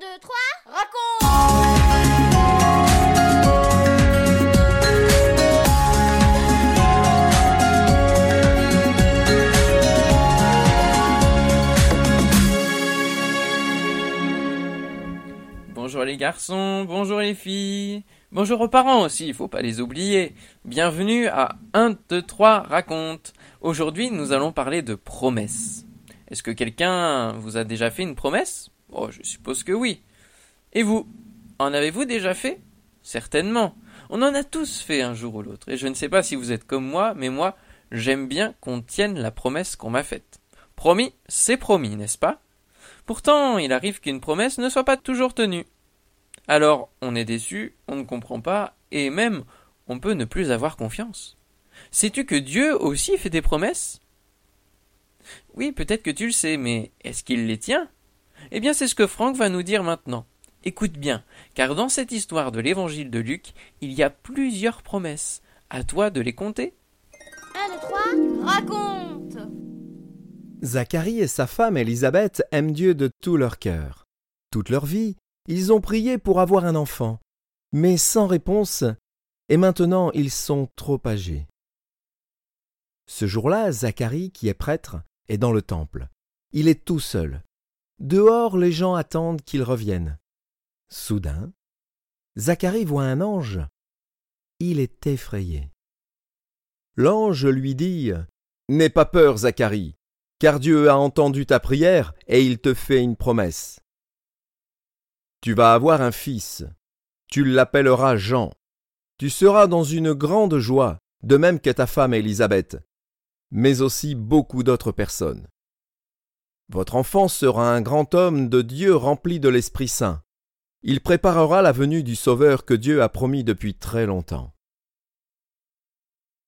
2, 3, raconte Bonjour les garçons, bonjour les filles, bonjour aux parents aussi, il faut pas les oublier. Bienvenue à 1, 2, 3 raconte. Aujourd'hui, nous allons parler de promesses. Est-ce que quelqu'un vous a déjà fait une promesse? Oh, je suppose que oui. Et vous En avez-vous déjà fait? Certainement. On en a tous fait un jour ou l'autre. Et je ne sais pas si vous êtes comme moi, mais moi, j'aime bien qu'on tienne la promesse qu'on m'a faite. Promis, c'est promis, n'est-ce pas? Pourtant, il arrive qu'une promesse ne soit pas toujours tenue. Alors, on est déçu, on ne comprend pas, et même, on peut ne plus avoir confiance. Sais-tu que Dieu aussi fait des promesses? Oui, peut-être que tu le sais, mais est-ce qu'il les tient? Eh bien, c'est ce que Franck va nous dire maintenant. Écoute bien, car dans cette histoire de l'évangile de Luc, il y a plusieurs promesses. À toi de les compter. 1, 2, 3, raconte Zacharie et sa femme Élisabeth aiment Dieu de tout leur cœur. Toute leur vie, ils ont prié pour avoir un enfant, mais sans réponse, et maintenant ils sont trop âgés. Ce jour-là, Zacharie, qui est prêtre, est dans le temple. Il est tout seul. Dehors, les gens attendent qu'il revienne. Soudain, Zacharie voit un ange. Il est effrayé. L'ange lui dit N'aie pas peur, Zacharie, car Dieu a entendu ta prière et il te fait une promesse. Tu vas avoir un fils, tu l'appelleras Jean. Tu seras dans une grande joie, de même que ta femme Élisabeth, mais aussi beaucoup d'autres personnes. Votre enfant sera un grand homme de Dieu rempli de l'Esprit Saint. Il préparera la venue du Sauveur que Dieu a promis depuis très longtemps.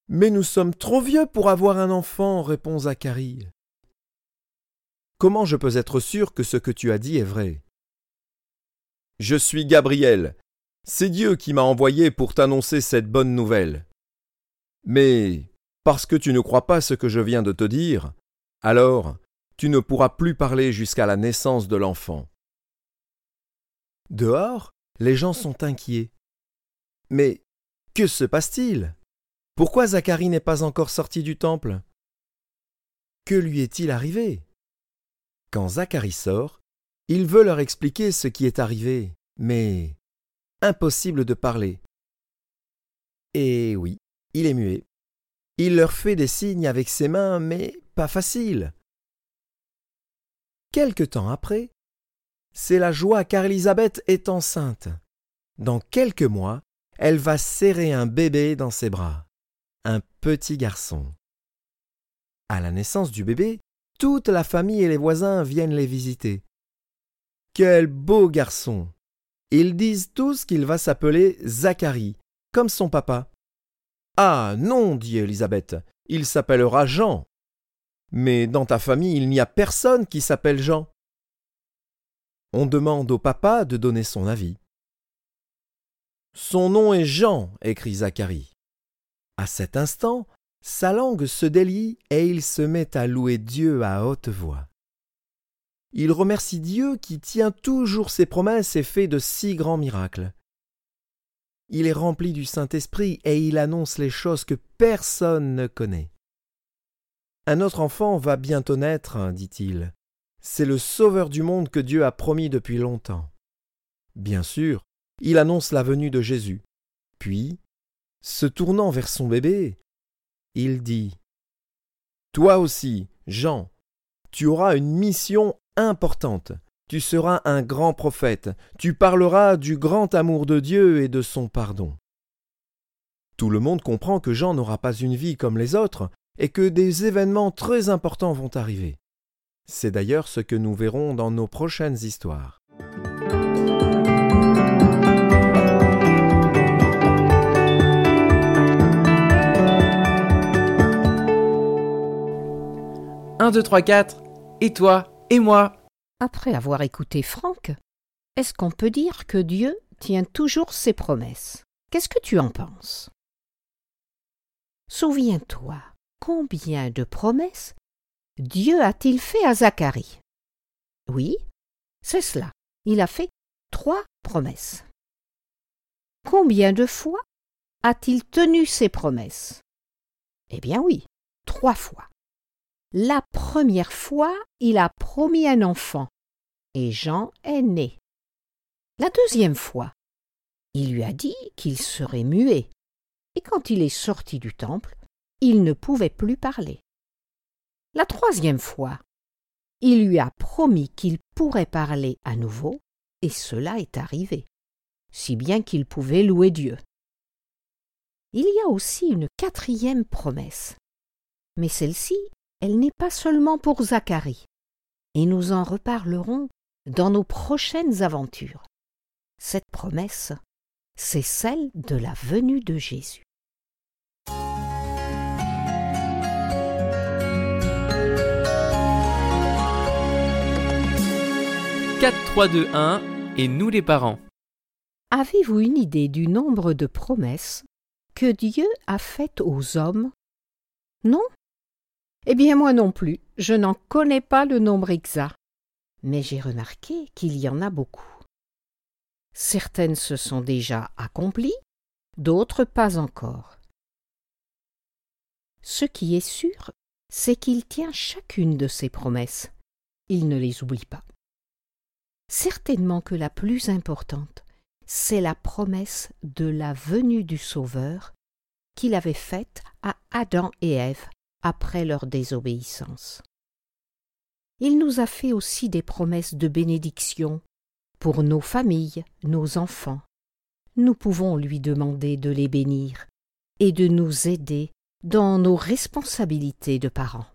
Mais nous sommes trop vieux pour avoir un enfant, répond Zacharie. Comment je peux être sûr que ce que tu as dit est vrai? Je suis Gabriel. C'est Dieu qui m'a envoyé pour t'annoncer cette bonne nouvelle. Mais parce que tu ne crois pas ce que je viens de te dire, alors tu ne pourras plus parler jusqu'à la naissance de l'enfant. Dehors, les gens sont inquiets. Mais que se passe-t-il? Pourquoi Zacharie n'est pas encore sorti du temple? Que lui est-il arrivé? Quand Zacharie sort, il veut leur expliquer ce qui est arrivé, mais impossible de parler. Et oui, il est muet. Il leur fait des signes avec ses mains, mais pas facile. Quelque temps après, c'est la joie car Élisabeth est enceinte. Dans quelques mois, elle va serrer un bébé dans ses bras, un petit garçon. À la naissance du bébé, toute la famille et les voisins viennent les visiter. Quel beau garçon Ils disent tous qu'il va s'appeler Zacharie, comme son papa. Ah non, dit Élisabeth, il s'appellera Jean. Mais dans ta famille, il n'y a personne qui s'appelle Jean. On demande au papa de donner son avis. Son nom est Jean, écrit Zacharie. À cet instant, sa langue se délie et il se met à louer Dieu à haute voix. Il remercie Dieu qui tient toujours ses promesses et fait de si grands miracles. Il est rempli du Saint-Esprit et il annonce les choses que personne ne connaît. Un autre enfant va bientôt naître, dit-il. C'est le Sauveur du monde que Dieu a promis depuis longtemps. Bien sûr, il annonce la venue de Jésus. Puis, se tournant vers son bébé, il dit Toi aussi, Jean, tu auras une mission importante. Tu seras un grand prophète. Tu parleras du grand amour de Dieu et de son pardon. Tout le monde comprend que Jean n'aura pas une vie comme les autres et que des événements très importants vont arriver. C'est d'ailleurs ce que nous verrons dans nos prochaines histoires. Un, deux, trois, quatre. Et toi Et moi? Après avoir écouté Franck, est-ce qu'on peut dire que Dieu tient toujours ses promesses? Qu'est-ce que tu en penses? Souviens-toi, combien de promesses Dieu a-t-il fait à Zacharie? Oui, c'est cela. Il a fait trois promesses. Combien de fois a-t-il tenu ses promesses? Eh bien oui, trois fois. La première fois, il a promis un enfant, et Jean est né. La deuxième fois, il lui a dit qu'il serait muet, et quand il est sorti du temple, il ne pouvait plus parler. La troisième fois, il lui a promis qu'il pourrait parler à nouveau, et cela est arrivé, si bien qu'il pouvait louer Dieu. Il y a aussi une quatrième promesse, mais celle-ci, elle n'est pas seulement pour Zacharie, et nous en reparlerons dans nos prochaines aventures. Cette promesse, c'est celle de la venue de Jésus. 4, 3, 2, 1 et nous les parents. Avez-vous une idée du nombre de promesses que Dieu a faites aux hommes? Non? Eh bien moi non plus, je n'en connais pas le nombre exact, mais j'ai remarqué qu'il y en a beaucoup. Certaines se sont déjà accomplies, d'autres pas encore. Ce qui est sûr, c'est qu'il tient chacune de ses promesses. Il ne les oublie pas. Certainement que la plus importante, c'est la promesse de la venue du Sauveur qu'il avait faite à Adam et Ève après leur désobéissance. Il nous a fait aussi des promesses de bénédiction pour nos familles, nos enfants. Nous pouvons lui demander de les bénir et de nous aider dans nos responsabilités de parents.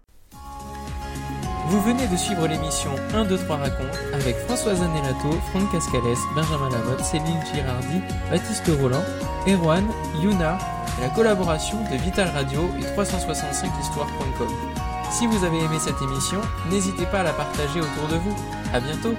Vous venez de suivre l'émission 1, 2, 3 racontes avec Françoise Anelato, Franck Cascales, Benjamin Lamotte, Céline Girardi, Baptiste Roland, Erwan, Yuna et la collaboration de Vital Radio et 365histoire.com. Si vous avez aimé cette émission, n'hésitez pas à la partager autour de vous. À bientôt!